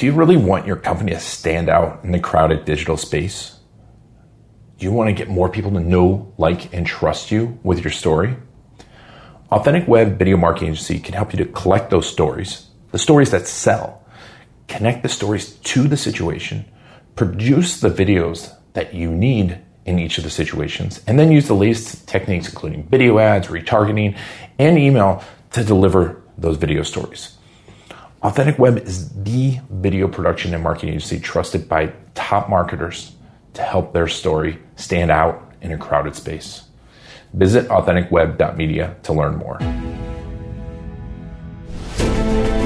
Do you really want your company to stand out in the crowded digital space? Do you want to get more people to know, like, and trust you with your story? Authentic Web Video Marketing Agency can help you to collect those stories, the stories that sell, connect the stories to the situation, produce the videos that you need in each of the situations, and then use the latest techniques, including video ads, retargeting, and email to deliver those video stories. Authentic Web is the video production and marketing agency trusted by top marketers to help their story stand out in a crowded space. Visit authenticweb.media to learn more.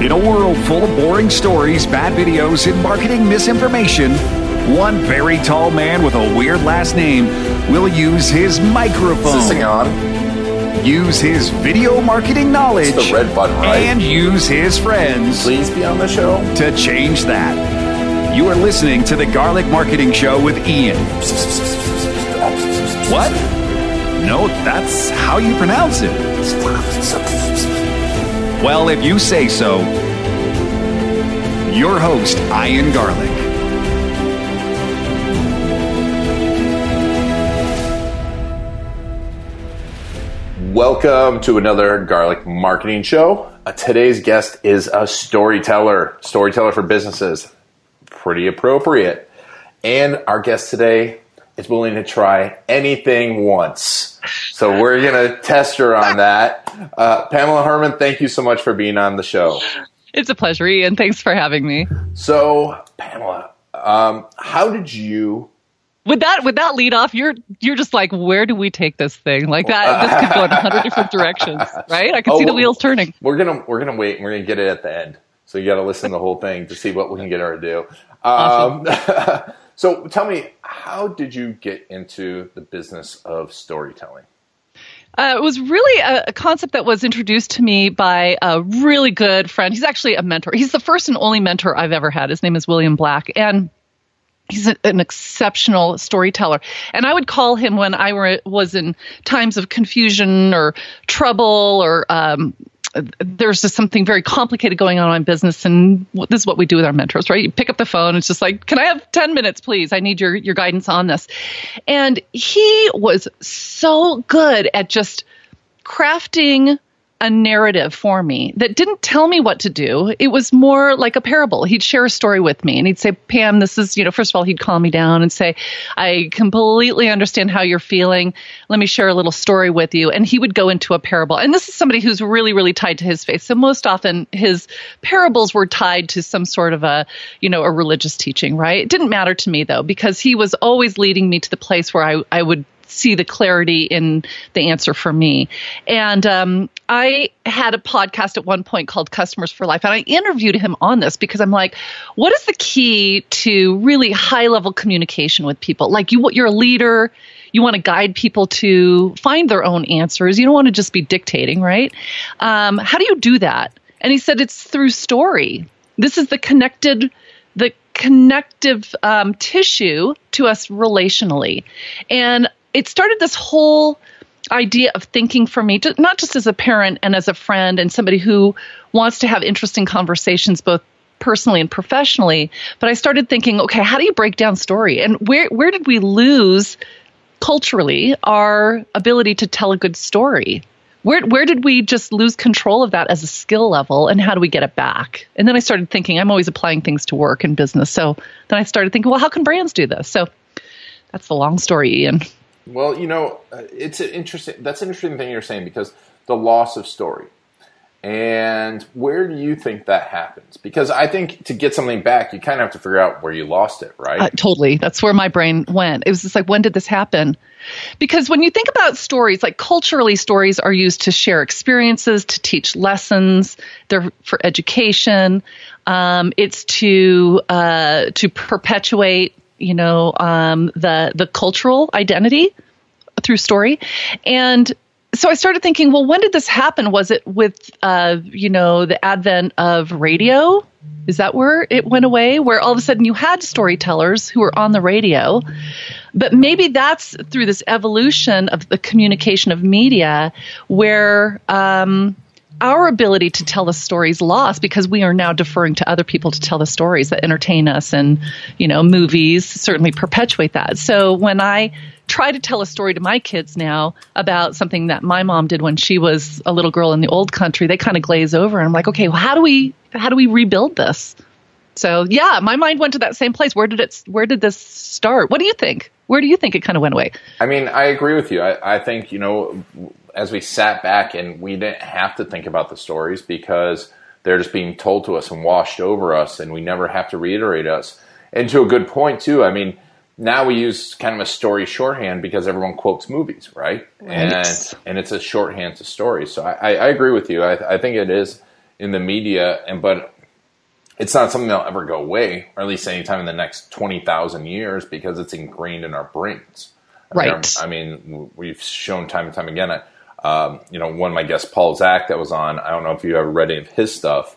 In a world full of boring stories, bad videos, and marketing misinformation, one very tall man with a weird last name will use his microphone. Is this thing on? Use his video marketing knowledge. It's the red button, right? And use his friends Please be on the show. to change that. You are listening to the Garlic Marketing Show with Ian. What? No, that's how you pronounce it. Well, if you say so, your host, Ian Garlic. Welcome to another Garlic Marketing Show. Uh, today's guest is a storyteller, storyteller for businesses. Pretty appropriate. And our guest today is willing to try anything once. So we're going to test her on that. Uh, Pamela Herman, thank you so much for being on the show. It's a pleasure, Ian. Thanks for having me. So, Pamela, um, how did you With that, with that lead off, you're you're just like, where do we take this thing? Like that, this could go in a hundred different directions, right? I can Oh, see the wheels turning. We're gonna we're gonna wait and we're gonna get it at the end. So you got to listen to the whole thing to see what we can get her to do. Um, so tell me, how did you get into the business of storytelling? Uh, it was really a, a concept that was introduced to me by a really good friend. He's actually a mentor. He's the first and only mentor I've ever had. His name is William Black, and he's an exceptional storyteller. And I would call him when I were was in times of confusion or trouble or um, there's just something very complicated going on in business and this is what we do with our mentors right? You pick up the phone it's just like can i have 10 minutes please? I need your your guidance on this. And he was so good at just crafting a narrative for me that didn't tell me what to do. It was more like a parable. He'd share a story with me and he'd say, Pam, this is, you know, first of all, he'd calm me down and say, I completely understand how you're feeling. Let me share a little story with you. And he would go into a parable. And this is somebody who's really, really tied to his faith. So most often his parables were tied to some sort of a, you know, a religious teaching, right? It didn't matter to me though, because he was always leading me to the place where I, I would see the clarity in the answer for me. And um, I had a podcast at one point called Customers for Life, and I interviewed him on this because I'm like, what is the key to really high level communication with people? Like you, you're a leader. You want to guide people to find their own answers. You don't want to just be dictating, right? Um, how do you do that? And he said it's through story. This is the connected, the connective um, tissue to us relationally. And it started this whole idea of thinking for me, not just as a parent and as a friend and somebody who wants to have interesting conversations both personally and professionally, but I started thinking, okay, how do you break down story? And where where did we lose culturally our ability to tell a good story? Where where did we just lose control of that as a skill level and how do we get it back? And then I started thinking, I'm always applying things to work and business. So then I started thinking, well, how can brands do this? So that's the long story, Ian. Well, you know, uh, it's an interesting. That's an interesting thing you're saying because the loss of story, and where do you think that happens? Because I think to get something back, you kind of have to figure out where you lost it, right? Uh, totally. That's where my brain went. It was just like, when did this happen? Because when you think about stories, like culturally, stories are used to share experiences, to teach lessons. They're for education. Um, it's to uh, to perpetuate, you know, um, the the cultural identity through story, and so I started thinking, well, when did this happen? Was it with, uh, you know, the advent of radio? Is that where it went away? Where all of a sudden you had storytellers who were on the radio, but maybe that's through this evolution of the communication of media, where um, our ability to tell the stories lost because we are now deferring to other people to tell the stories that entertain us and you know movies certainly perpetuate that. So when i try to tell a story to my kids now about something that my mom did when she was a little girl in the old country they kind of glaze over and i'm like okay well how do we how do we rebuild this? So yeah my mind went to that same place. Where did it where did this start? What do you think where do you think it kind of went away I mean, I agree with you. I, I think, you know, as we sat back and we didn't have to think about the stories because they're just being told to us and washed over us and we never have to reiterate us. And to a good point, too. I mean, now we use kind of a story shorthand because everyone quotes movies, right? And and it's a shorthand to stories. So I, I, I agree with you. I, I think it is in the media, and but it's not something that'll ever go away, or at least anytime in the next twenty thousand years, because it's ingrained in our brains. I mean, Right. I mean, we've shown time and time again. I- Um, you know, one of my guests, Paul Zak, that was on. I don't know if you ever read any of his stuff,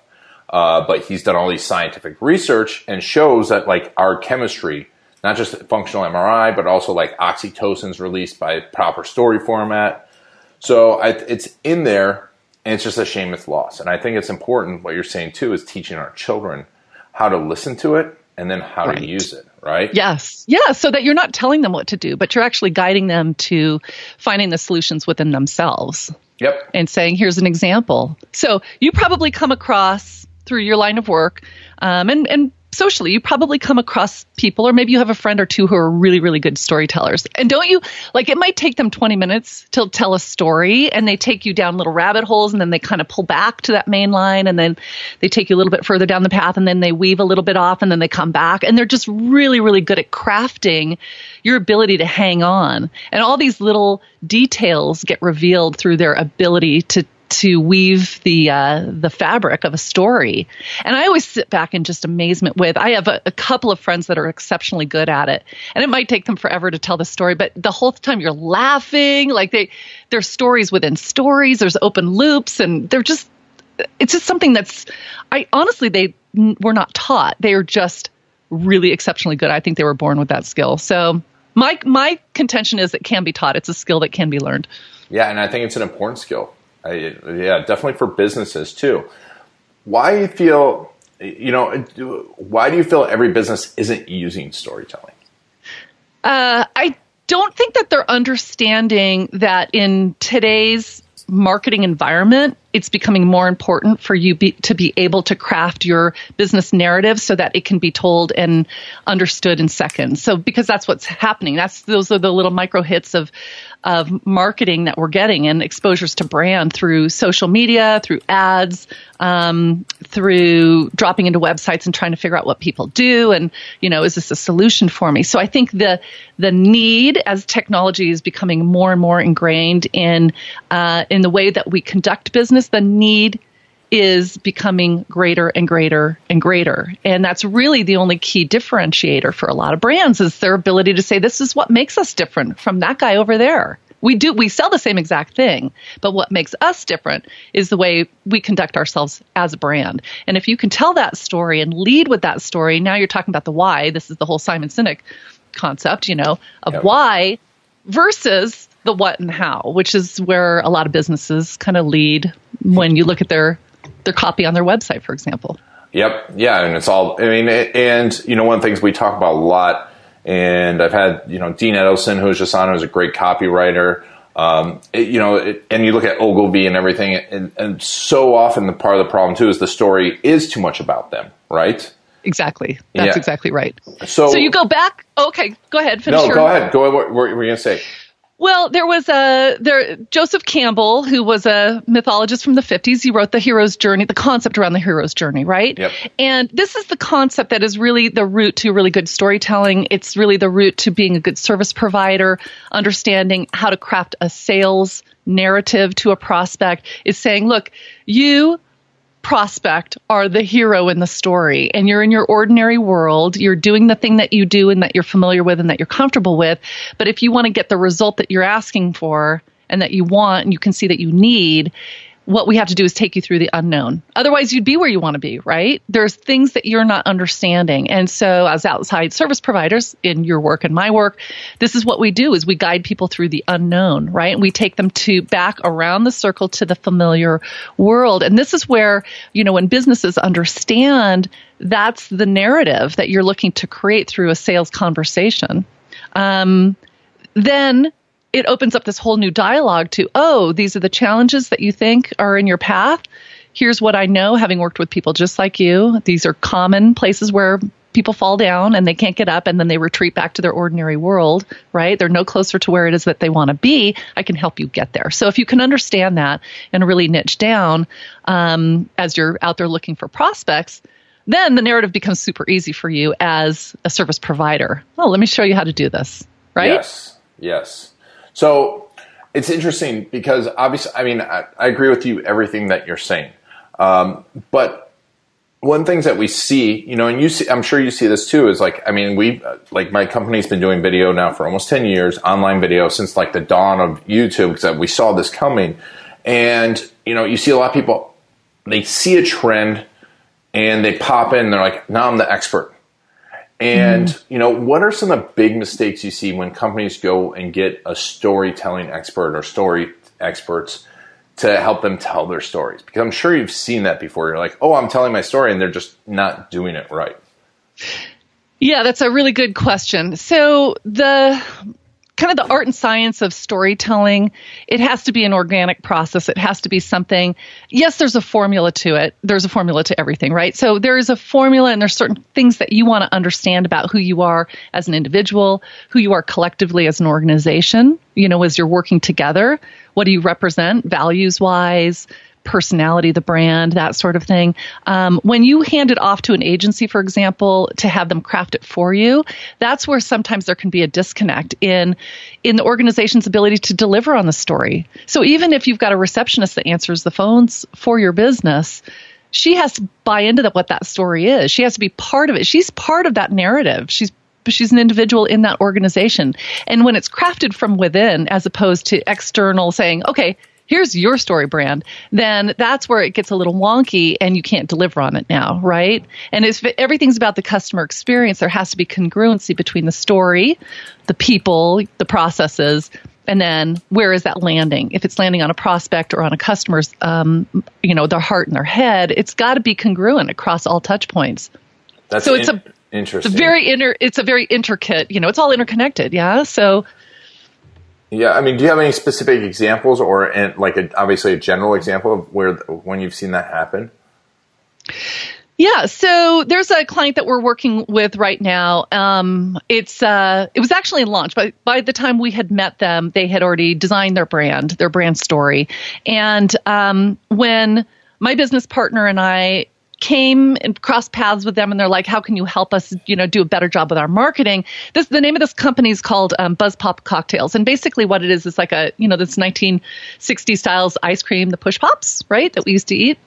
uh, but he's done all these scientific research and shows that like our chemistry, not just functional MRI, but also like oxytocin's released by proper story format. So I, it's in there, and it's just a shame it's lost. And I think it's important. What you're saying too is teaching our children how to listen to it and then how Right. to use it. Right? Yes. Yeah. So that you're not telling them what to do, but you're actually guiding them to finding the solutions within themselves Yep. and saying, here's an example. So you probably come across through your line of work um, and, and socially, you probably come across people, or maybe you have a friend or two who are really, really good storytellers. And don't you, like, it might take them 20 minutes to tell a story and they take you down little rabbit holes and then they kind of pull back to that main line and then they take you a little bit further down the path and then they weave a little bit off and then they come back. And they're just really, really good at crafting your ability to hang on. And all these little details get revealed through their ability to to weave the uh, the fabric of a story. And I always sit back in just amazement with. I have a, a couple of friends that are exceptionally good at it, and it might take them forever to tell the story, but the whole time you're laughing, like they there's stories within stories. There's open loops, and they're just it's just something that's I honestly they were not taught. They are just really exceptionally good. I think they were born with that skill. So my my contention is it can be taught. It's a skill that can be learned. Yeah, and I think it's an important skill. I, yeah, definitely for businesses too. Why do you feel, you know, why do you feel every business isn't using storytelling? Uh, I don't think that they're understanding that in today's marketing environment, it's becoming more important for you be, to be able to craft your business narrative so that it can be told and understood in seconds. So because that's what's happening. That's those are the little micro hits of of marketing that we're getting and exposures to brand through social media, through ads, um, through dropping into websites and trying to figure out what people do and you know is this a solution for me? So i think the the need as technology is becoming more and more ingrained in uh, in the way that we conduct business the need is becoming greater and greater and greater. And that's really the only key differentiator for a lot of brands is their ability to say this is what makes us different from that guy over there. We do we sell the same exact thing but what makes us different is the way we conduct ourselves as a brand. And if you can tell that story and lead with that story now you're talking about the why. This is the whole simon sinek concept you know of Yep. why versus the what and how which is where a lot of businesses kind of lead when you look at their their copy on their website for example Yep. Yeah, and it's all. I mean, it- and you know, one of the things we talk about a lot, and I've had you know Dean Edelson, who was just on, who's a great copywriter. Um, it- you know, it, and you look at Ogilvy and everything, and, and so often the part of the problem too is the story is too much about them, right? exactly that's Yeah. exactly right So, so you go back okay go ahead finish No, your go ahead. Go ahead. What, what were you gonna say? Well, there was a there Joseph Campbell, who was a mythologist from the 50s. He wrote the hero's journey, the concept around the hero's journey, right? Yep. And this is the concept that is really the root to really good storytelling. It's really the root to being a good service provider, understanding how to craft a sales narrative to a prospect is saying, look, you prospect are the hero in the story. And you're in your ordinary world. You're doing the thing that you do and that you're familiar with and that you're comfortable with. But if you want to get the result that you're asking for and that you want and you can see that you need what we have to do is take you through the unknown. Otherwise, you'd be where you want to be, right? There's things that you're not understanding. And so as outside service providers in your work and my work, this is what we do is we guide people through the unknown, right? We take them to back around the circle to the familiar world. And this is where, you know, when businesses understand that's the narrative that you're looking to create through a sales conversation, um, then it opens up this whole new dialogue to, oh, these are the challenges that you think are in your path. Here's what I know, having worked with people just like you. These are common places where people fall down and they can't get up and then they retreat back to their ordinary world, right? They're no closer to where it is that they want to be. I can help you get there. So if you can understand that and really niche down um, as you're out there looking for prospects, then the narrative becomes super easy for you as a service provider. Oh, let me show you how to do this, right? Yes, yes. So it's interesting because obviously, I mean, I, I agree with you everything that you're saying, um, but one things that we see, you know, and you see, I'm sure you see this too, is like, I mean, we, like, my company's been doing video now for almost 10 years, online video since like the dawn of YouTube, because we saw this coming. And, you know, you see a lot of people, they see a trend and they pop in they're like, now I'm the expert. And mm-hmm. you know, what are some of the big mistakes you see when companies go and get a storytelling expert or story experts to help them tell their stories? Because I'm sure you've seen that before. You're like, "Oh, I'm telling my story," and they're just not doing it right. Yeah, that's a really good question. So the kind of the art and science of storytelling, it has to be an organic process. It has to be something. Yes, there's a formula to it. There's a formula to everything, right? So there is a formula and there's certain things that you want to understand about who you are as an individual, who you are collectively as an organization, you know, as you're working together. What do you represent values wise? Personality, the brand, that sort of thing. Um, when you hand it off to an agency, for example, to have them craft it for you, that's where sometimes there can be a disconnect in in the organization's ability to deliver on the story. So even if you've got a receptionist that answers the phones for your business, she has to buy into the, what that story is. She has to be part of it. She's part of that narrative. She's she's an individual in that organization. And when it's crafted from within as opposed to external saying, okay, here's your story brand, then that's where it gets a little wonky and you can't deliver on it now, right? And if everything's about the customer experience, there has to be congruency between the story, the people, the processes, and then where is that landing? If it's landing on a prospect or on a customer's, um, you know, their heart and their head, it's got to be congruent across all touch points. That's so it's in- a interesting. It's a very inter. It's a very intricate. You know, it's all interconnected. Yeah. So yeah, I mean, do you have any specific examples, or like a, obviously a general example of where when you've seen that happen? Yeah, so there's a client that we're working with right now. Um, it's uh, it was actually in launch, but by the time we had met them, they had already designed their brand, their brand story, and um, when my business partner and I came and crossed paths with them and they're like how can you help us you know do a better job with our marketing? This the name of this company is called um, buzz pop cocktails. And basically what it is is like a you know this 1960 styles ice cream the push pops right that we used to eat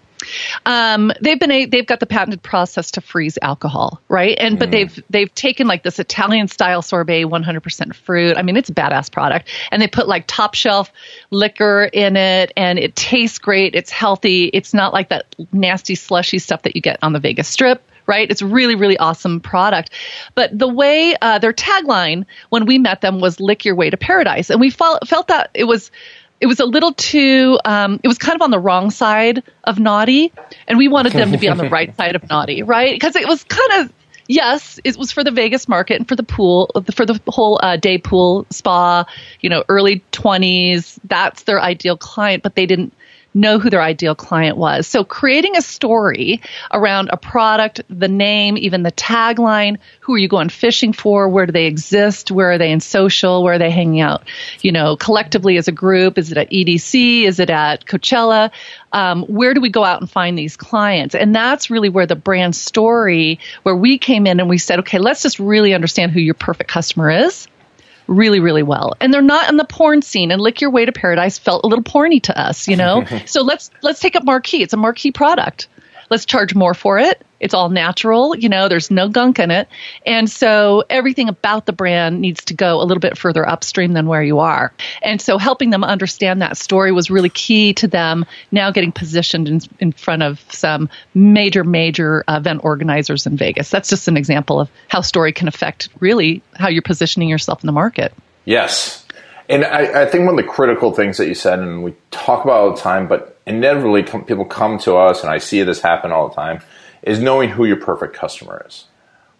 um, they've been a, they've got the patented process to freeze alcohol, right? And but mm. they've they've taken like this Italian style sorbet, 100% fruit. I mean, it's a badass product, and they put like top shelf liquor in it, and it tastes great. It's healthy. It's not like that nasty slushy stuff that you get on the Vegas Strip right? It's really, really awesome product. But the way uh, their tagline when we met them was "Lick your way to paradise," and we felt felt that it was it was a little too um, it was kind of on the wrong side of naughty and we wanted them to be on the right side of naughty right? Because it was kind of yes it was for the vegas market and for the pool for the whole uh, day pool spa you know early 20s that's their ideal client but they didn't know who their ideal client was. So creating a story around a product, the name, even the tagline, who are you going fishing for? Where do they exist? Where are they in social? Where are they hanging out? You know, collectively as a group, is it at EDC? Is it at Coachella? Um, where do we go out and find these clients? And that's really where the brand story, where we came in and we said, okay, let's just really understand who your perfect customer is really, really well. And they're not in the porn scene. And Lick Your Way to Paradise felt a little porny to us, you know. so let's let's take up marquee. It's a marquee product. Let's charge more for it. It's all natural, you know, there's no gunk in it. And so everything about the brand needs to go a little bit further upstream than where you are. And so helping them understand that story was really key to them now getting positioned in, in front of some major, major event organizers in Vegas. That's just an example of how story can affect really how you're positioning yourself in the market. Yes. And I, I, think one of the critical things that you said, and we talk about all the time, but inevitably come, people come to us, and I see this happen all the time, is knowing who your perfect customer is.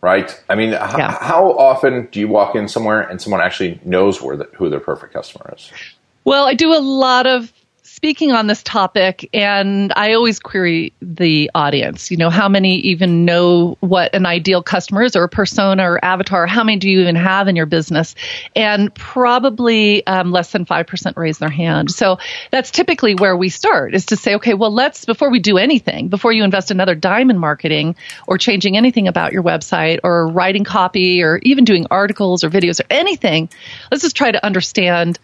Right? I mean, yeah. h- how often do you walk in somewhere and someone actually knows where the, who their perfect customer is? Well, I do a lot of speaking on this topic, and I always query the audience. You know, how many even know what an ideal customer is, or a persona, or avatar? How many do you even have in your business? And probably um, less than five percent raise their hand. So that's typically where we start: is to say, okay, well, let's before we do anything, before you invest another dime in marketing or changing anything about your website or writing copy or even doing articles or videos or anything, let's just try to understand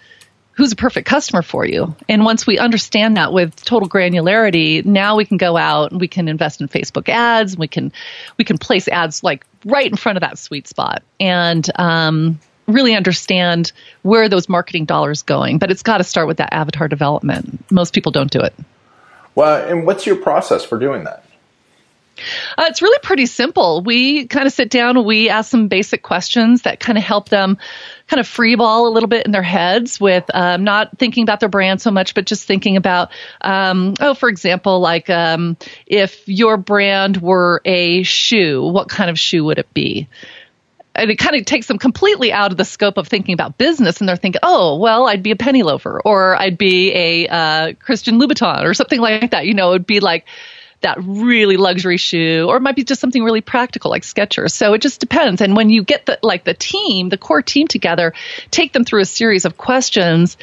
who's a perfect customer for you. And once we understand that with total granularity, now we can go out and we can invest in Facebook ads. We can we can place ads like right in front of that sweet spot and um, really understand where those marketing dollars going. But it's got to start with that avatar development. Most people don't do it. Well, and what's your process for doing that? Uh, it's really pretty simple. We kind of sit down, we ask some basic questions that kind of help them kind of free ball a little bit in their heads with um, not thinking about their brand so much, but just thinking about, um, oh, for example, like um, if your brand were a shoe, what kind of shoe would it be? and it kind of takes them completely out of the scope of thinking about business and they're thinking oh well i'd be a penny loafer or i'd be a uh, christian louboutin or something like that you know it would be like that really luxury shoe, or it might be just something really practical like Skechers. So it just depends. And when you get the like the team, the core team together, take them through a series of questions.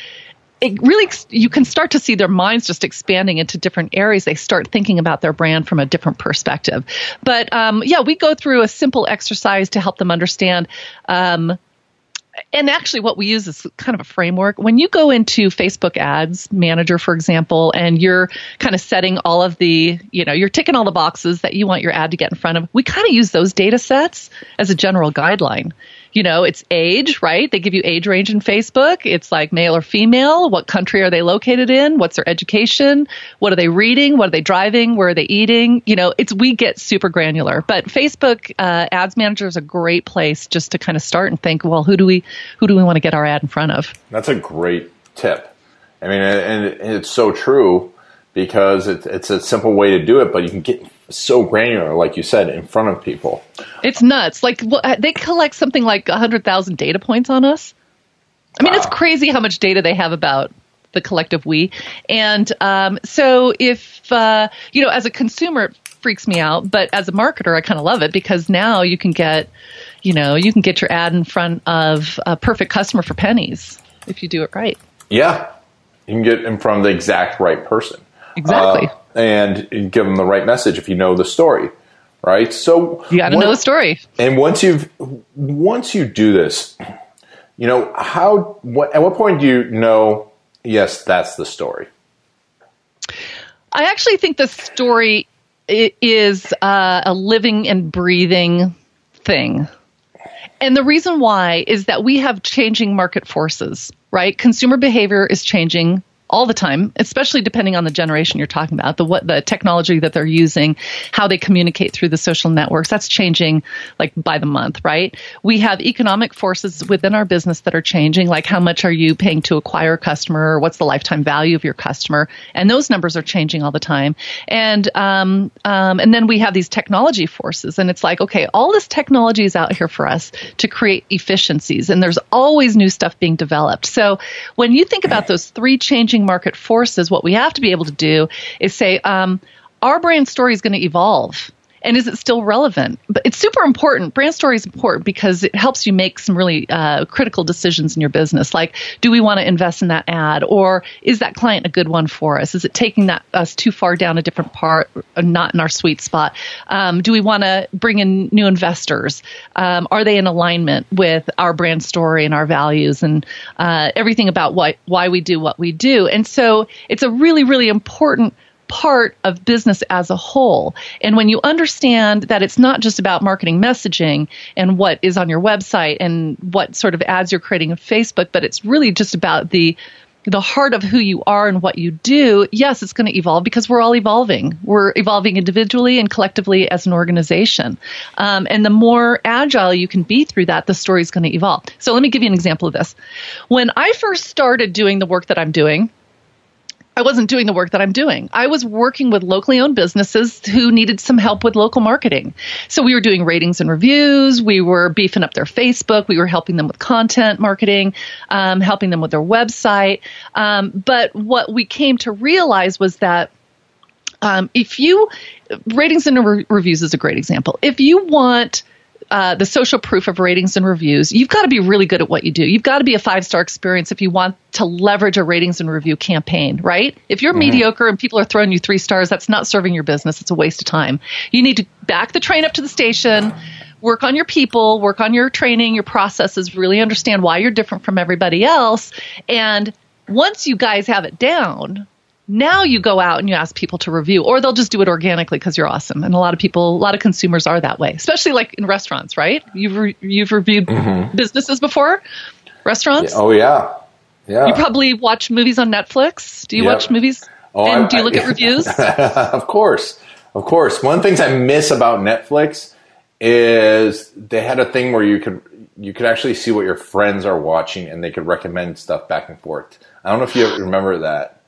It really, you can start to see their minds just expanding into different areas. They start thinking about their brand from a different perspective. But um, yeah, we go through a simple exercise to help them understand um, and actually what we use is kind of a framework. When you go into facebook ads manager for example and you're kind of setting all of the you know you're ticking all the boxes that you want your ad to get in front of we kind of use those data sets as a general guideline you know, it's age, right? They give you age range in Facebook. It's like male or female. What country are they located in? What's their education? What are they reading? What are they driving? Where are they eating? You know, it's we get super granular. But Facebook uh, Ads Manager is a great place just to kind of start and think, well, who do we who do we want to get our ad in front of? That's a great tip. I mean, and it's so true because it's a simple way to do it, but you can get so granular, like you said, in front of people. It's nuts. Like they collect something like hundred thousand data points on us. I mean, wow. it's crazy how much data they have about the collective we. And um, so, if uh, you know, as a consumer, it freaks me out, but as a marketer, I kind of love it because now you can get, you know, you can get your ad in front of a perfect customer for pennies if you do it right. Yeah, you can get in front of the exact right person. Exactly. Uh, and give them the right message if you know the story, right? So you got to know the story. And once you've once you do this, you know how. What, at what point do you know? Yes, that's the story. I actually think the story is uh, a living and breathing thing. And the reason why is that we have changing market forces, right? Consumer behavior is changing all the time, especially depending on the generation you're talking about, the what the technology that they're using, how they communicate through the social networks. That's changing like by the month, right? We have economic forces within our business that are changing, like how much are you paying to acquire a customer, or what's the lifetime value of your customer, and those numbers are changing all the time. And um, um, and then we have these technology forces, and it's like, okay, all this technology is out here for us to create efficiencies, and there's always new stuff being developed. So when you think about those three changing market forces, what we have to be able to do is say, um, our brand story is going to evolve and is it still relevant? But it's super important. Brand story is important because it helps you make some really uh, critical decisions in your business. Like, do we want to invest in that ad, or is that client a good one for us? Is it taking that us too far down a different part, uh, not in our sweet spot? Um, do we want to bring in new investors? Um, are they in alignment with our brand story and our values and uh, everything about why why we do what we do? And so it's a really really important part of business as a whole. And when you understand that it's not just about marketing messaging and what is on your website and what sort of ads you're creating on Facebook, but it's really just about the the heart of who you are and what you do, yes, it's going to evolve because we're all evolving. We're evolving individually and collectively as an organization. Um, and the more agile you can be through that, the story is going to evolve. So let me give you an example of this. When I first started doing the work that I'm doing, I wasn't doing the work that I'm doing. I was working with locally owned businesses who needed some help with local marketing. So we were doing ratings and reviews. We were beefing up their Facebook. We were helping them with content marketing, um, helping them with their website. Um, but what we came to realize was that um, if you ratings and re- reviews is a great example. If you want uh, the social proof of ratings and reviews, you've got to be really good at what you do. You've got to be a five star experience if you want to leverage a ratings and review campaign, right? If you're mm-hmm. mediocre and people are throwing you three stars, that's not serving your business. It's a waste of time. You need to back the train up to the station, work on your people, work on your training, your processes, really understand why you're different from everybody else. And once you guys have it down, now you go out and you ask people to review, or they'll just do it organically because you're awesome. And a lot of people, a lot of consumers are that way, especially like in restaurants, right? You've re- you've reviewed mm-hmm. businesses before, restaurants. Oh yeah, yeah. You probably watch movies on Netflix. Do you yep. watch movies? Oh, and I, do you look I, at reviews? of course, of course. One of the things I miss about Netflix is they had a thing where you could you could actually see what your friends are watching and they could recommend stuff back and forth. I don't know if you remember that.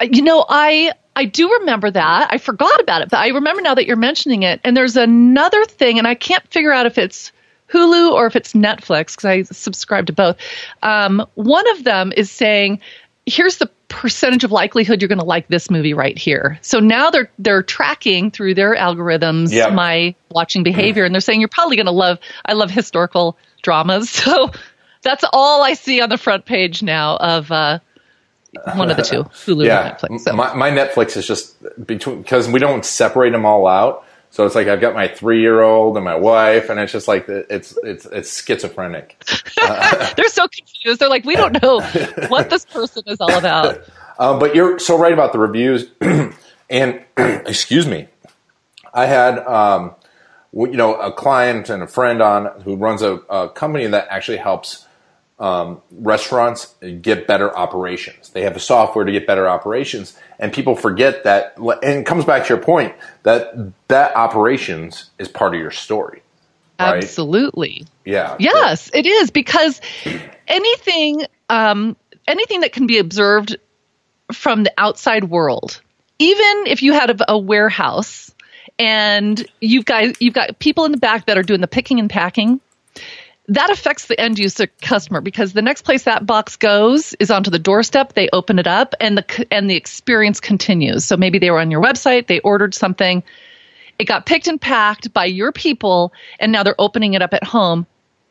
You know, I I do remember that. I forgot about it, but I remember now that you're mentioning it. And there's another thing, and I can't figure out if it's Hulu or if it's Netflix because I subscribe to both. Um, one of them is saying, "Here's the percentage of likelihood you're going to like this movie right here." So now they're they're tracking through their algorithms my watching behavior, and they're saying you're probably going to love. I love historical dramas, so that's all I see on the front page now of. Uh, one of the two, Hulu yeah. or Netflix. So. My, my Netflix is just between because we don't separate them all out. So it's like I've got my three year old and my wife, and it's just like it's it's it's schizophrenic. They're so confused. They're like, we don't know what this person is all about. Um, but you're so right about the reviews, and excuse me, I had um, you know a client and a friend on who runs a, a company that actually helps um, restaurants get better operations. They have the software to get better operations, and people forget that. And it comes back to your point that that operations is part of your story. Right? Absolutely. Yeah. Yes, it is because anything, um, anything that can be observed from the outside world, even if you had a, a warehouse and you've got you've got people in the back that are doing the picking and packing that affects the end user customer because the next place that box goes is onto the doorstep. They open it up and the and the experience continues. So maybe they were on your website, they ordered something, it got picked and packed by your people, and now they're opening it up at home.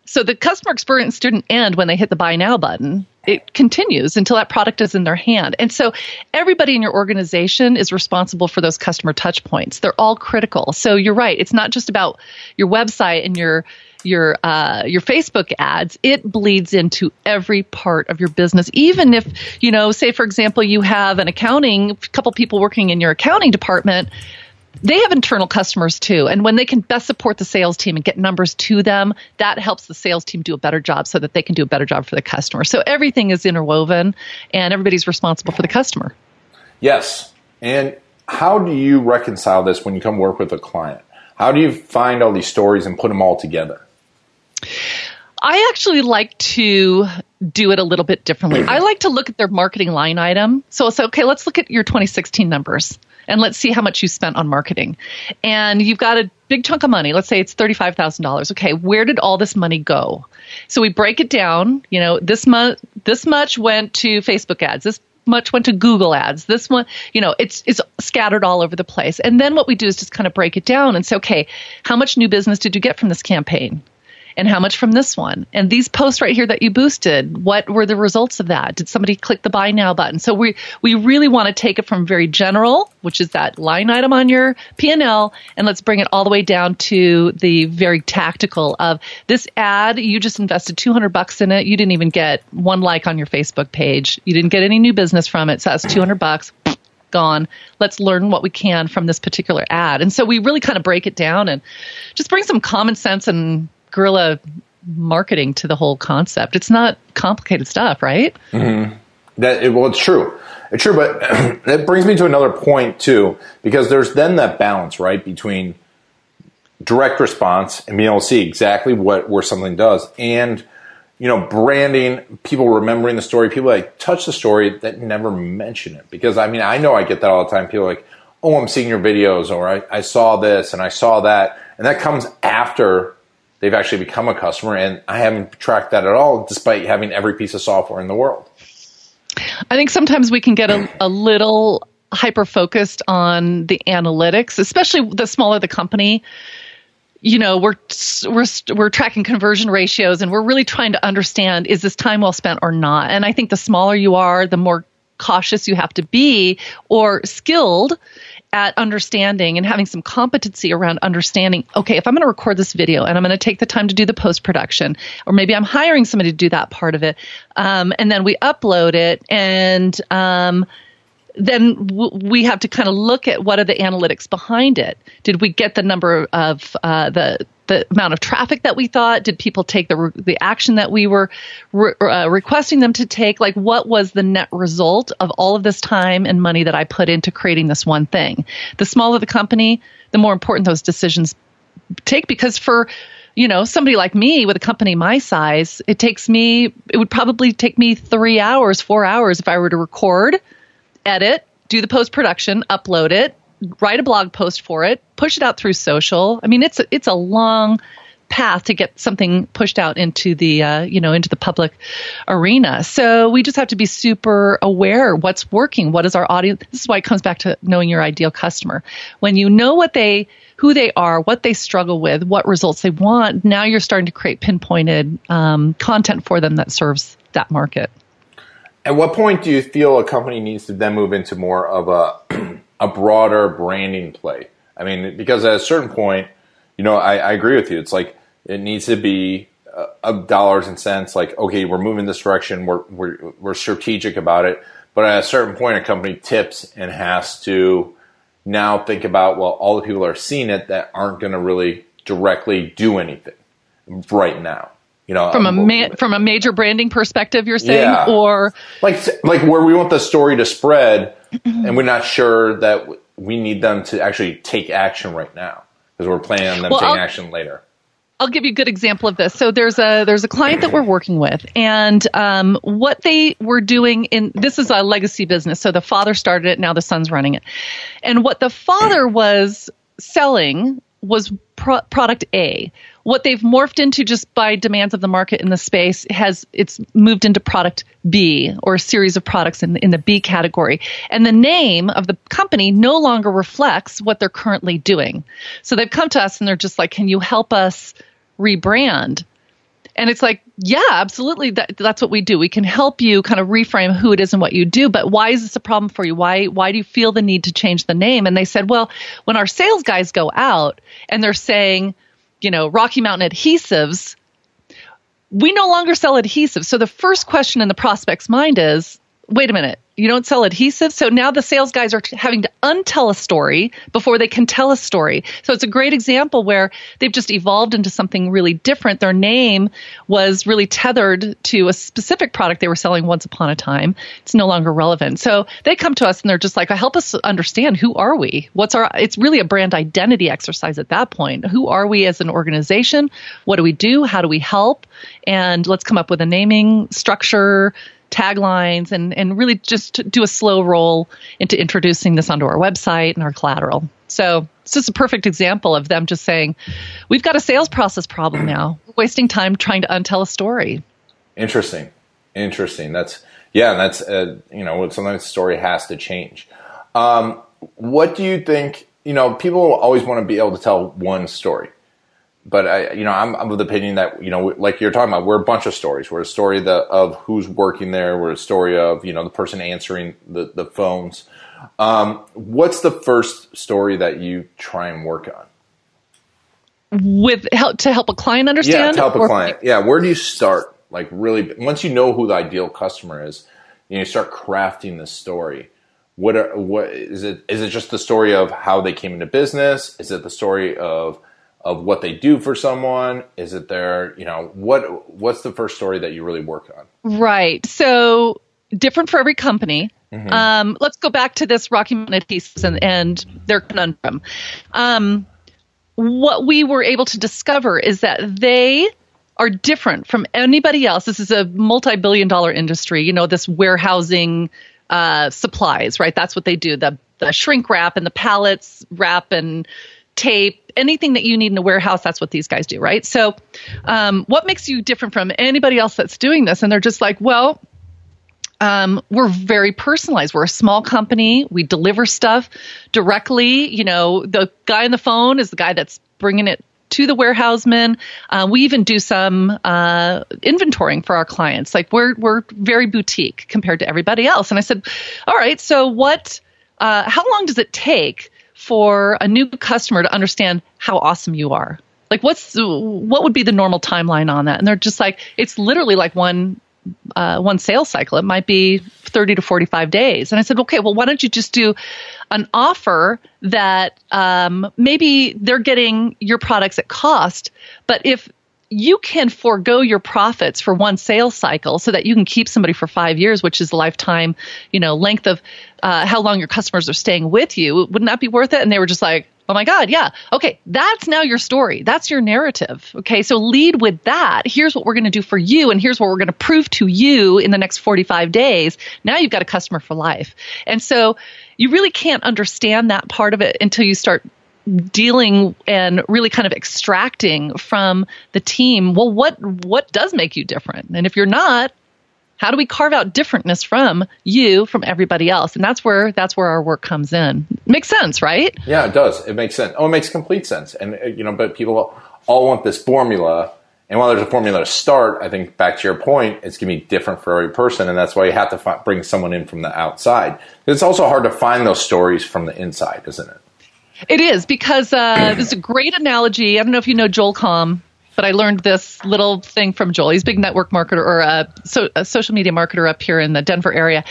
So the customer experience didn't end when they hit the buy now button. It continues until that product is in their hand. And so everybody in your organization is responsible for those customer touch points. They're all critical. So you're right. It's not just about your website and your your uh, your Facebook ads, it bleeds into every part of your business. Even if you know, say for example, you have an accounting, couple people working in your accounting department. They have internal customers too. And when they can best support the sales team and get numbers to them, that helps the sales team do a better job so that they can do a better job for the customer. So everything is interwoven and everybody's responsible for the customer. Yes. And how do you reconcile this when you come work with a client? How do you find all these stories and put them all together? I actually like to do it a little bit differently. I like to look at their marketing line item. So I'll say, okay, let's look at your 2016 numbers and let's see how much you spent on marketing. And you've got a big chunk of money. Let's say it's $35,000. Okay, where did all this money go? So we break it down, you know, this much this much went to Facebook ads. This much went to Google ads. This one, you know, it's it's scattered all over the place. And then what we do is just kind of break it down and say, okay, how much new business did you get from this campaign? And how much from this one? And these posts right here that you boosted what were the results of that? Did somebody click the buy now button? So we we really want to take it from very general which is that line item on your p&l and let's bring it all the way down to the very tactical of this ad. You just invested 200 bucks in it. You didn't even get one like on your facebook page. You didn't get any new business from it. So that's 200 bucks. Gone. Let's learn what we can from this particular ad. And so we really kind of break it down and just bring some common sense and guerrilla marketing to the whole concept. It's not complicated stuff, right? Mm-hmm. That well, it's true. It's true, but it brings me to another point too, because there's then that balance, right, between direct response and being able to see exactly what where something does, and you know, branding, people remembering the story, people like touch the story that never mention it. Because I mean, I know I get that all the time. People like, oh, I'm seeing your videos, or I, I saw this and I saw that, and that comes after they've actually become a customer, and I haven't tracked that at all, despite having every piece of software in the world. I think sometimes we can get a, a little hyper focused on the analytics, especially the smaller the company. You know, we're we're we're tracking conversion ratios, and we're really trying to understand is this time well spent or not. And I think the smaller you are, the more cautious you have to be or skilled at understanding and having some competency around understanding okay if i'm going to record this video and i'm going to take the time to do the post production or maybe i'm hiring somebody to do that part of it um, and then we upload it and um, then w- we have to kind of look at what are the analytics behind it. Did we get the number of uh, the the amount of traffic that we thought? Did people take the the action that we were re- uh, requesting them to take? Like, what was the net result of all of this time and money that I put into creating this one thing? The smaller the company, the more important those decisions take because for you know somebody like me with a company my size it takes me it would probably take me three hours four hours if i were to record edit do the post production upload it write a blog post for it, push it out through social. I mean, it's a, it's a long path to get something pushed out into the uh, you know into the public arena. So we just have to be super aware what's working, what is our audience. This is why it comes back to knowing your ideal customer. When you know what they who they are, what they struggle with, what results they want, now you're starting to create pinpointed um, content for them that serves that market. At what point do you feel a company needs to then move into more of a a broader branding play. I mean, because at a certain point, you know, I, I agree with you. It's like it needs to be uh, dollars and cents. Like, okay, we're moving this direction. We're, we're we're strategic about it. But at a certain point, a company tips and has to now think about well, all the people are seeing it that aren't going to really directly do anything right now. You know, from a ma- from a major branding perspective, you're saying, yeah. or like like where we want the story to spread, and we're not sure that we need them to actually take action right now because we're planning on them well, taking I'll, action later. I'll give you a good example of this. So there's a there's a client that we're working with, and um, what they were doing in this is a legacy business. So the father started it, now the son's running it, and what the father was selling was pro- product A. What they've morphed into just by demands of the market in the space has it's moved into product B or a series of products in the, in the B category. And the name of the company no longer reflects what they're currently doing. So they've come to us and they're just like, "Can you help us rebrand?" And it's like, yeah, absolutely. That, that's what we do. We can help you kind of reframe who it is and what you do. But why is this a problem for you? Why why do you feel the need to change the name? And they said, well, when our sales guys go out and they're saying, you know, Rocky Mountain adhesives, we no longer sell adhesives. So the first question in the prospect's mind is, wait a minute, you don't sell adhesive. So now the sales guys are having to untell a story before they can tell a story. So it's a great example where they've just evolved into something really different. Their name was really tethered to a specific product they were selling once upon a time. It's no longer relevant. So they come to us and they're just like, help us understand who are we? What's our, it's really a brand identity exercise at that point. Who are we as an organization? What do we do? How do we help? And let's come up with a naming structure taglines and, and really just do a slow roll into introducing this onto our website and our collateral. So it's just a perfect example of them just saying, we've got a sales process problem now. We're wasting time trying to untell a story. Interesting. Interesting. That's, yeah, that's, uh, you know, sometimes the story has to change. Um, what do you think, you know, people always want to be able to tell one story but I, you know, I'm, I'm, of the opinion that you know, like you're talking about, we're a bunch of stories. We're a story the, of who's working there. We're a story of you know the person answering the the phones. Um, what's the first story that you try and work on? With help to help a client understand. Yeah, to help a client. Yeah, where do you start? Like really, once you know who the ideal customer is, you, know, you start crafting the story. what are, what is it? Is it just the story of how they came into business? Is it the story of of what they do for someone? Is it their you know what what's the first story that you really work on? Right. So different for every company. Mm-hmm. Um, let's go back to this Rocky Mountain Adhesives and, and their conundrum. Um, what we were able to discover is that they are different from anybody else. This is a multi-billion dollar industry. You know, this warehousing uh, supplies, right? That's what they do. The the shrink wrap and the pallets wrap and tape, anything that you need in a warehouse, that's what these guys do, right? So, um, what makes you different from anybody else that's doing this? And they're just like, well, um, we're very personalized. We're a small company. We deliver stuff directly. You know, the guy on the phone is the guy that's bringing it to the warehouseman. Uh, we even do some uh, inventorying for our clients. Like we're we're very boutique compared to everybody else. And I said, all right, so what? Uh, how long does it take for a new customer to understand how awesome you are? Like what's what would be the normal timeline on that? And they're just like, it's literally like one uh, one sales cycle. It might be 30 to 45 days. And I said, okay, well, why don't you just do an offer that um, maybe they're getting your products at cost, but if you can forego your profits for one sales cycle so that you can keep somebody for five years, which is the lifetime, you know, length of uh, how long your customers are staying with you. Wouldn't that be worth it? And they were just like, oh my God, yeah. Okay, that's now your story. That's your narrative. Okay, so lead with that. Here's what we're going to do for you, and here's what we're going to prove to you in the next 45 days. Now you've got a customer for life. And so you really can't understand that part of it until you start dealing and really kind of extracting from the team well what what does make you different? And if you're not how do we carve out differentness from you from everybody else? And that's where that's where our work comes in. Makes sense right? Yeah it does. It makes sense. Oh it makes complete sense. And uh, you know but people all want this formula. And while there's a formula to start i think back to your point it's going to be different for every person. And that's why you have to fi- bring someone in from the outside. It's also hard to find those stories from the inside isn't it it is because uh, there's a great analogy. I don't know if you know Joel Comm, but I learned this little thing from Joel. He's a big network marketer or a, so, a social media marketer up here in the Denver area.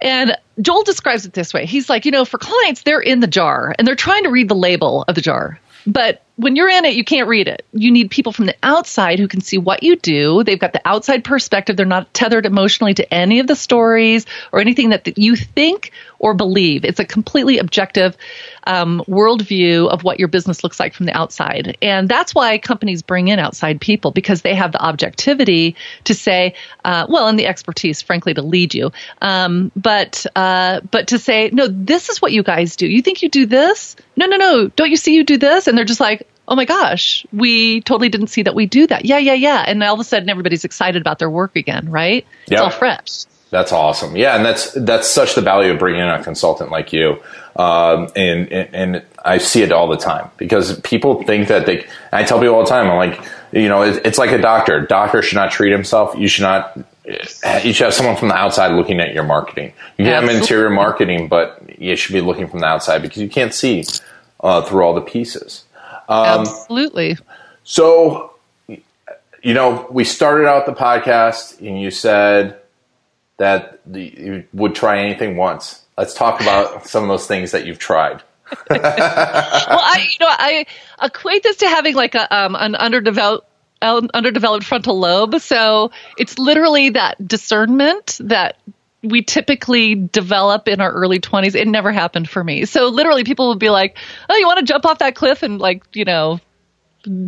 And Joel describes it this way. He's like, you know, for clients, they're in the jar and they're trying to read the label of the jar. But when you're in it, you can't read it. You need people from the outside who can see what you do. They've got the outside perspective. They're not tethered emotionally to any of the stories or anything that, that you think or believe. It's a completely objective um, worldview of what your business looks like from the outside. And that's why companies bring in outside people because they have the objectivity to say, uh, well, and the expertise, frankly, to lead you. Um, but uh, but to say, no, this is what you guys do. You think you do this? No, no, no. Don't you see you do this? And they're just like, oh my gosh, we totally didn't see that we do that. Yeah, yeah, yeah. And all of a sudden everybody's excited about their work again, right? It's all fresh. That's awesome. Yeah, and that's that's such the value of bringing in a consultant like you. Um, and, and, and I see it all the time because people think that they. I tell people all the time, I'm like, you know, it, it's like a doctor. Doctor should not treat himself. You should not. You should have someone from the outside looking at your marketing. You can Absolutely. have interior marketing, but you should be looking from the outside because you can't see uh, through all the pieces. Um, Absolutely. So, you know, we started out the podcast and you said that you would try anything once. Let's talk about some of those things that you've tried. well, I, you know, I equate this to having like a um, an underdeveloped underdeveloped frontal lobe. So it's literally that discernment that we typically develop in our early 20s. It never happened for me. So literally people would be like, "Oh, you want to jump off that cliff and like, you know,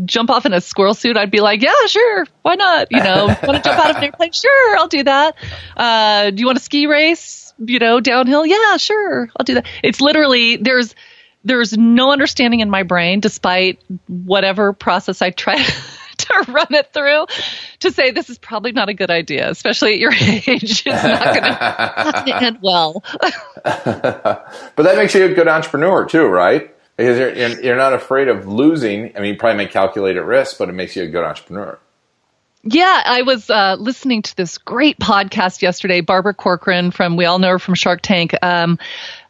jump off in a squirrel suit, I'd be like, yeah, sure, why not? You know, want to jump out of an airplane? Sure, I'll do that. Uh, do you want a ski race? You know, downhill? Yeah, sure, I'll do that. It's literally there's there's no understanding in my brain, despite whatever process I try to run it through, to say this is probably not a good idea, especially at your age. It's not going to end well. but that makes you a good entrepreneur too, right? Because you're, you're not afraid of losing. I mean, you probably make calculated risk, but it makes you a good entrepreneur. Yeah, I was uh, listening to this great podcast yesterday. Barbara Corcoran from we all know her from Shark Tank. Um,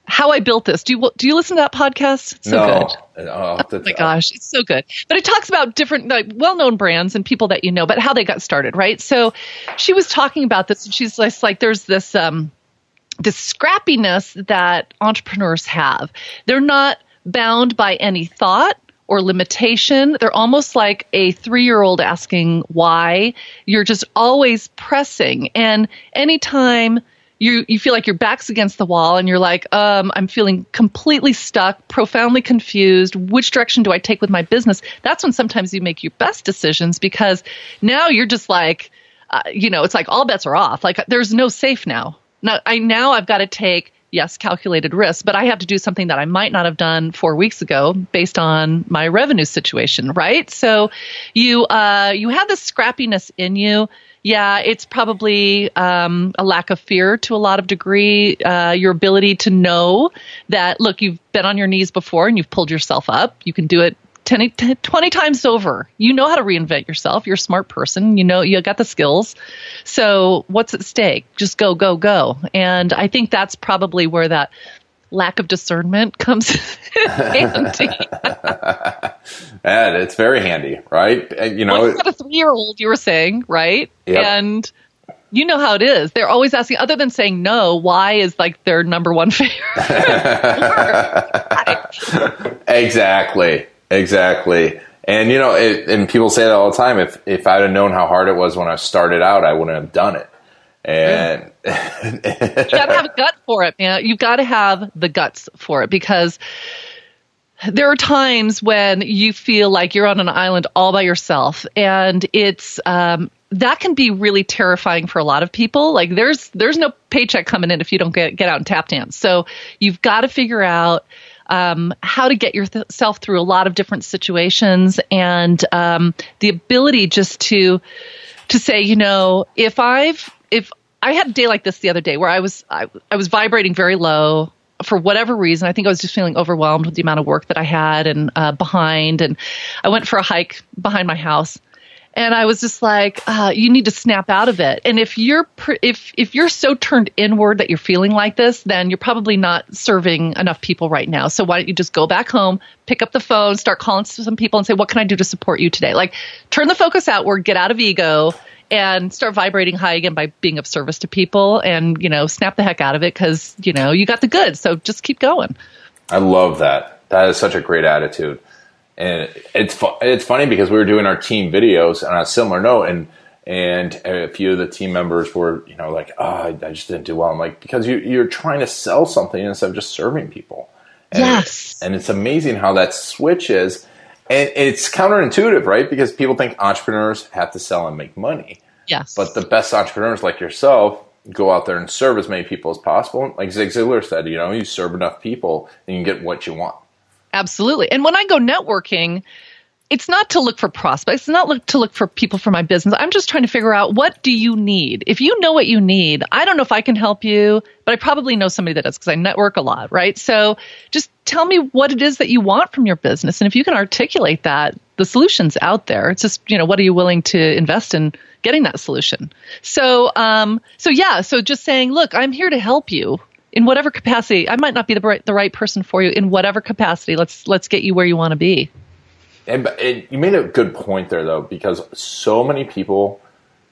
how I built this. Do you do you listen to that podcast? It's so no. good. Oh, oh my gosh, it's so good. But it talks about different like well-known brands and people that you know, but how they got started, right? So she was talking about this and she's like, like there's this um the scrappiness that entrepreneurs have. They're not bound by any thought or limitation. They're almost like a three year old asking why. You're just always pressing. And anytime you, you feel like your back's against the wall and you're like, um, I'm feeling completely stuck, profoundly confused. Which direction do I take with my business? That's when sometimes you make your best decisions because now you're just like, uh, you know, it's like all bets are off. Like there's no safe now. Now I now I've got to take yes, calculated risk, but I have to do something that I might not have done four weeks ago based on my revenue situation, right? So you uh, you have this scrappiness in you. Yeah, it's probably um, a lack of fear to a lot of degree. Uh, your ability to know that, look, you've been on your knees before and you've pulled yourself up. You can do it 10, 20 times over. You know how to reinvent yourself. You're a smart person. You know, you got the skills. So what's at stake? Just go, go, go. And I think that's probably where that lack of discernment comes handy. and it's very handy, right? You know, well, you got a three year old, you were saying, right? Yep. And you know how it is. They're always asking, other than saying no, why is like their number one fear? exactly. Exactly. And you know, it, and people say that all the time. If if I'd have known how hard it was when I started out, I wouldn't have done it. And you got to have a gut for it, man. You've got to have the guts for it because there are times when you feel like you're on an island all by yourself, and it's um, that can be really terrifying for a lot of people. Like there's there's no paycheck coming in if you don't get get out and tap dance. So you've got to figure out um, how to get yourself through a lot of different situations and um, the ability just to to say, you know, if I've if I had a day like this the other day where I was I, I was vibrating very low for whatever reason. I think I was just feeling overwhelmed with the amount of work that I had and uh, behind. And I went for a hike behind my house and I was just like, uh, you need to snap out of it. And if you're pr- if if you're so turned inward that you're feeling like this, then you're probably not serving enough people right now. So why don't you just go back home, pick up the phone, start calling some people, and say, what can I do to support you today? Like, turn the focus outward, get out of ego. And start vibrating high again by being of service to people, and you know, snap the heck out of it because you know you got the goods. So just keep going. I love that. That is such a great attitude and it's fu- it's funny because we were doing our team videos on a similar note, and and a few of the team members were you know like, oh, I, I just didn't do well. I'm like, because you you're trying to sell something instead of just serving people. And yes, and it's amazing how that switches, and it's counterintuitive, right? Because people think entrepreneurs have to sell and make money. Yes, but the best entrepreneurs like yourself go out there and serve as many people as possible. Like Zig Ziglar said, you know, you serve enough people, and you get what you want. Absolutely. And when I go networking, it's not to look for prospects. It's not look to look for people for my business. I'm just trying to figure out what do you need. If you know what you need, I don't know if I can help you, but I probably know somebody that does because I network a lot, right? So just tell me what it is that you want from your business, and if you can articulate that, the solution's out there. It's just you know what are you willing to invest in getting that solution. So um, so yeah, so just saying, look, I'm here to help you in whatever capacity. I might not be the right, the right person for you in whatever capacity. Let's let's get you where you want to be. And, and you made a good point there, though, because so many people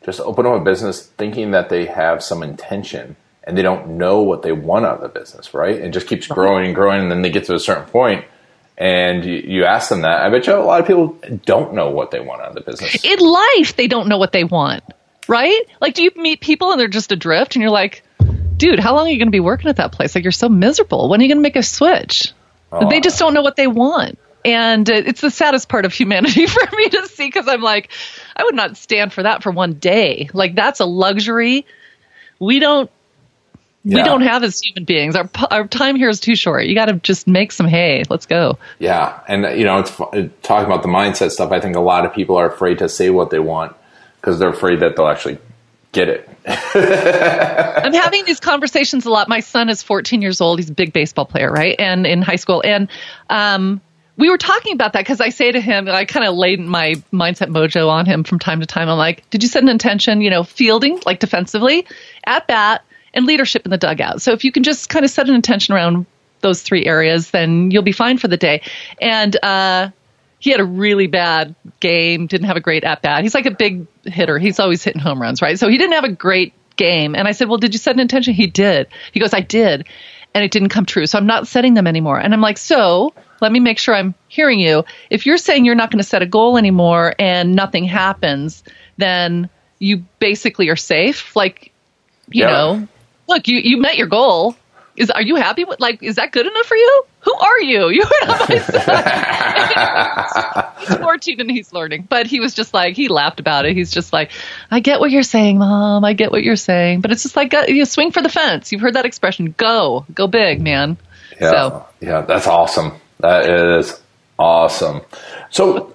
just open up a business thinking that they have some intention and they don't know what they want out of the business, right? And just keeps uh-huh. growing and growing, and then they get to a certain point, and you, you ask them that. I bet you a lot of people don't know what they want out of the business. In life, they don't know what they want, right? Like, do you meet people and they're just adrift, and you're like, dude, how long are you going to be working at that place? Like, you're so miserable. When are you going to make a switch? Oh, they just don't know what they want. And uh, it's the saddest part of humanity for me to see because I'm like, I would not stand for that for one day. Like, that's a luxury. We don't. Yeah. We don't have as human beings. Our our time here is too short. You got to just make some hay. Let's go. Yeah, and you know, it's talking about the mindset stuff. I think a lot of people are afraid to say what they want because they're afraid that they'll actually get it. I'm having these conversations a lot. My son is 14 years old. He's a big baseball player, right? And in high school. And um, we were talking about that because I say to him, I kind of laid my mindset mojo on him from time to time. I'm like, did you set an intention, you know, fielding, like defensively, at bat, and leadership in the dugout? So if you can just kind of set an intention around those three areas, then you'll be fine for the day. And uh, he had a really bad game, didn't have a great at bat. He's like a big hitter. He's always hitting home runs, right? So he didn't have a great game. And I said, well, did you set an intention? He did. He goes, I did. And it didn't come true. So I'm not setting them anymore. And I'm like, so let me make sure I'm hearing you. If you're saying you're not going to set a goal anymore and nothing happens, then you basically are safe. Like, you Yeah. know, look, you, you met your goal. Is are you happy with like is that good enough for you? Who are you? You are not my son. he's 14 and he's learning, but he was just like he laughed about it. He's just like, I get what you're saying, mom. I get what you're saying, but it's just like uh, you swing for the fence. You've heard that expression. Go, go big, man. Yeah, So yeah, that's awesome. That is awesome. So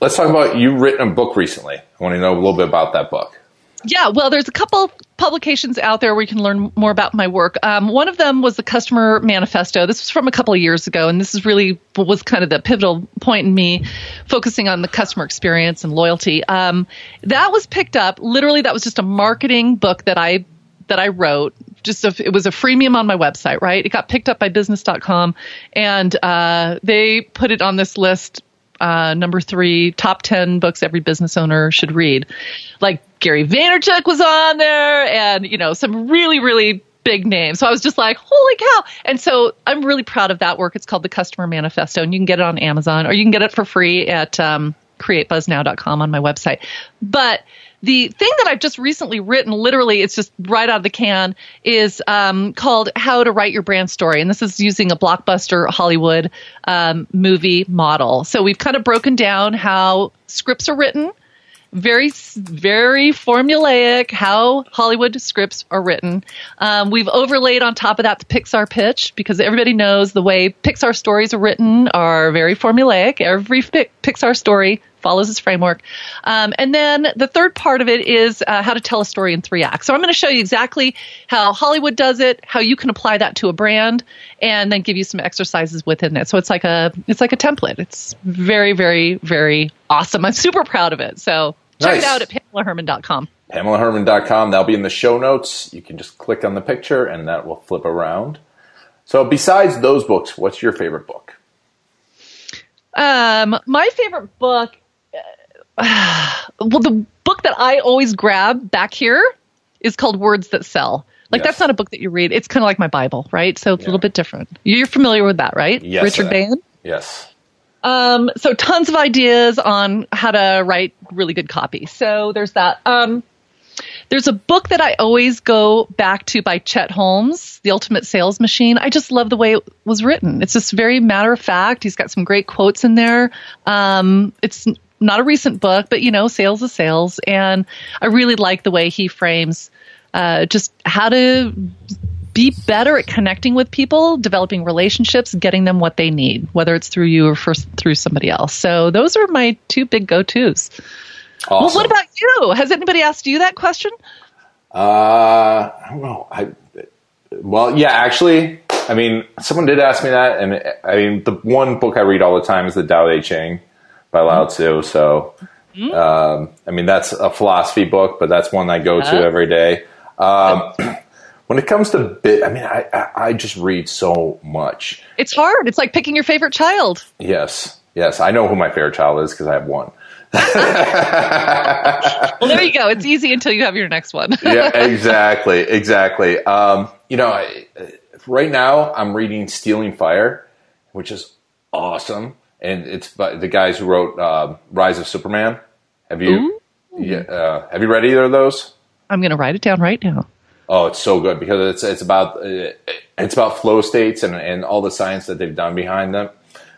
let's talk about you written a book recently. I want to know a little bit about that book. Yeah, well, there's a couple publications out there where you can learn more about my work. Um, one of them was the Customer Manifesto. This was from a couple of years ago, and this is really what was kind of the pivotal point in me focusing on the customer experience and loyalty. Um, that was picked up. Literally, that was just a marketing book that I that I wrote. Just a, it was a freemium on my website, right? It got picked up by Business.com, and uh, they put it on this list uh, number three, top 10 books every business owner should read. Like Gary Vaynerchuk was on there and, you know, some really, really big names. So I was just like, holy cow. And so I'm really proud of that work. It's called the Customer Manifesto and you can get it on Amazon or you can get it for free at um, createbuzznow.com on my website. But the thing that I've just recently written, literally, it's just right out of the can, is um, called How to Write Your Brand Story. And this is using a blockbuster Hollywood um, movie model. So we've kind of broken down how scripts are written, very, very formulaic how Hollywood scripts are written. Um, we've overlaid on top of that the Pixar pitch because everybody knows the way Pixar stories are written are very formulaic. Every Pixar story follows this framework. Um, and then the third part of it is uh, how to tell a story in three acts. So I'm going to show you exactly how Hollywood does it, how you can apply that to a brand, and then give you some exercises within it. So it's like a it's like a template. It's very very very awesome. I'm super proud of it. So check Nice. it out at pamelaherrmann.com. PamelaHerrmann.com. That'll be in the show notes. You can just click on the picture and that will flip around. So, besides those books, what's your favorite book? Um, my favorite book, well, the book that I always grab back here is called Words That Sell. Like Yes. that's not a book that you read. It's kind of like my Bible, right? So it's a little bit different. You're familiar with that, right? Yes, Richard Bayan. Yes. Um, so tons of ideas on how to write really good copy. So there's that. Um, there's a book that I always go back to by Chet Holmes, The Ultimate Sales Machine. I just love the way it was written. It's just very matter of fact. He's got some great quotes in there. Um, it's not a recent book, but you know, sales is sales. And I really like the way he frames uh, just how to be better at connecting with people, developing relationships, getting them what they need, whether it's through you or first through somebody else. So those are my two big go-tos. Well, what about you? Has anybody asked you that question? Uh, I don't know. I well, yeah, actually, I mean, someone did ask me that, and I mean, the one book I read all the time is the Tao Te Ching by Lao Tzu. So, um, I mean, that's a philosophy book, but that's one I go to every day. Um, when it comes to bit, I mean, I, I I just read so much. It's hard. It's like picking your favorite child. Yes, yes, I know who my favorite child is because I have one. Well, there you go. It's easy until you have your next one. yeah, exactly, exactly. Um, you know, I, right now I'm reading Stealing Fire, which is awesome, and it's by the guys who wrote uh, Rise of Superman. Have you? Yeah, uh, have you read either of those? I'm going to write it down right now. Oh, it's so good because it's it's about uh, it's about flow states and, and all the science that they've done behind them.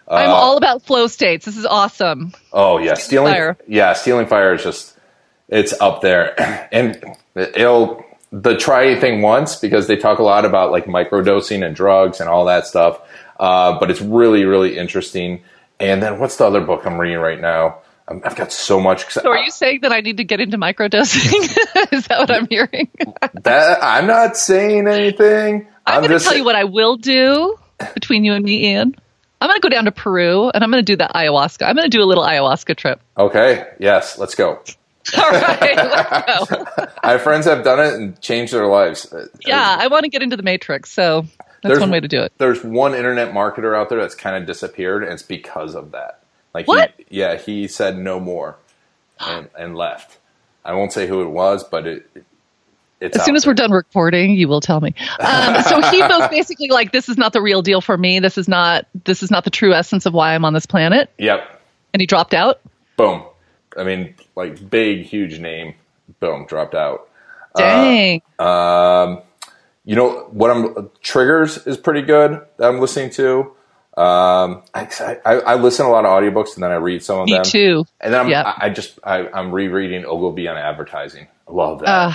I'm all about flow states. This is awesome. Oh yeah, stealing Fire. Yeah, stealing fire is just it's up there, and it'll the try anything once because they talk a lot about like microdosing and drugs and all that stuff. Uh, but it's really really interesting. And then what's the other book I'm reading right now? Um, I've got so much. So are you saying that I need to get into microdosing? is that what I'm hearing? that I'm not saying anything. I'm, going to tell you what I will do between you and me, Ian. I'm going to go down to Peru and I'm going to do that ayahuasca. I'm going to do a little ayahuasca trip. Okay, yes, let's go. All right, let's go. I have friends have done it and changed their lives. Yeah, I want to get into the matrix. So that's There's- one way to do it. There's one internet marketer out there that's kind of disappeared, and it's because of that. Like, What? He, yeah, he said no more and, and left. I won't say who it was, but it, It's as soon as we're done recording, you will tell me. Um, so he was basically like, "This is not the real deal for me. This is not this is not the true essence of why I'm on this planet." Yep. And he dropped out. Boom. I mean, like big, huge name. Boom, dropped out. Dang. Um, you know what? I'm triggers is pretty good. That I'm listening to. Um, I, I, I listen to a lot of audiobooks and then I read some of Me them. too. And then I'm, Yep. I, I just I, I'm rereading Ogilvy on advertising. I love that. Uh,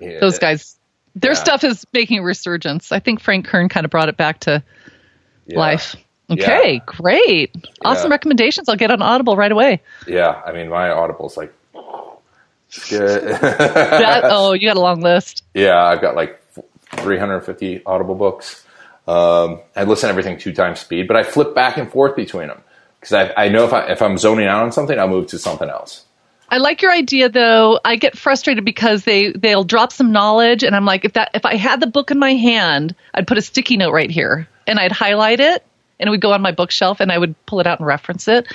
Yeah. those guys, their Yeah. stuff is making a resurgence. I think Frank Kern kind of brought it back to Yeah. life. Okay, great. Awesome recommendations. I'll get on Audible right away. Yeah, I mean my Audible's like it's good. That, oh, you got a long list. yeah, I've got like 350 Audible books. Um, I listen to everything two times speed, but I flip back and forth between them because I, I know if I if I'm zoning out on something, I'll move to something else. I like your idea though. I get frustrated because they they'll drop some knowledge and I'm like if that if I had the book in my hand, I'd put a sticky note right here and I'd highlight it and it would go on my bookshelf and I would pull it out and reference it.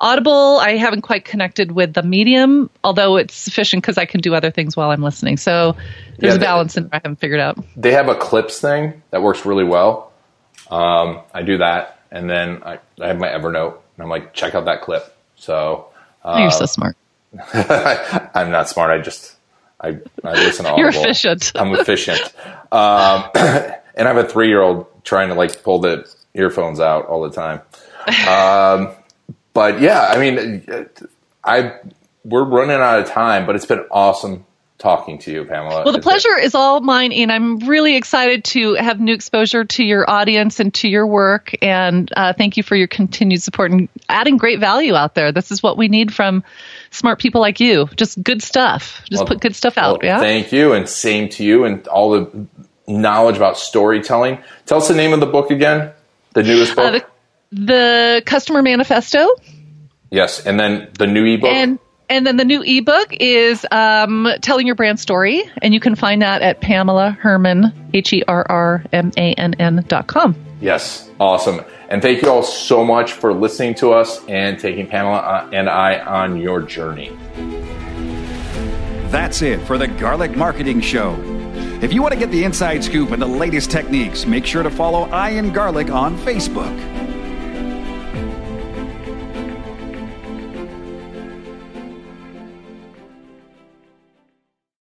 Audible, I haven't quite connected with the medium, although it's sufficient because I can do other things while I'm listening. So there's Yeah, a balance in there I haven't figured out. They have a clips thing that works really well. Um, I do that, and then I, I have my Evernote, and I'm like, check out that clip. So Oh, you're Uh, so smart. I'm not smart. I just I, I listen to Audible. You're efficient. I'm efficient. Um, and I have a three year old trying to like pull the earphones out all the time. Um, but yeah, I mean, I we're running out of time, but it's been awesome talking to you, Pamela. Well, the It's been- pleasure is all mine, and I'm really excited to have new exposure to your audience and to your work. And uh, thank you for your continued support and adding great value out there. This is what we need from smart people like you. Just good stuff. Just Well, put good stuff out. well, yeah. Thank you, and same to you, and all the knowledge about storytelling. Tell us the name of the book again. The newest book. Uh, the, the customer manifesto yes, and then the new ebook. and and then the new ebook is um, telling your brand story, and you can find that at Pamela Herrmann H E R R M A N N dot com. Yes, awesome. And thank you all so much for listening to us and taking Pamela uh, and I on your journey. That's it for the Garlic Marketing Show. If you want to get the inside scoop and the latest techniques, make sure to follow Ian Garlic on Facebook.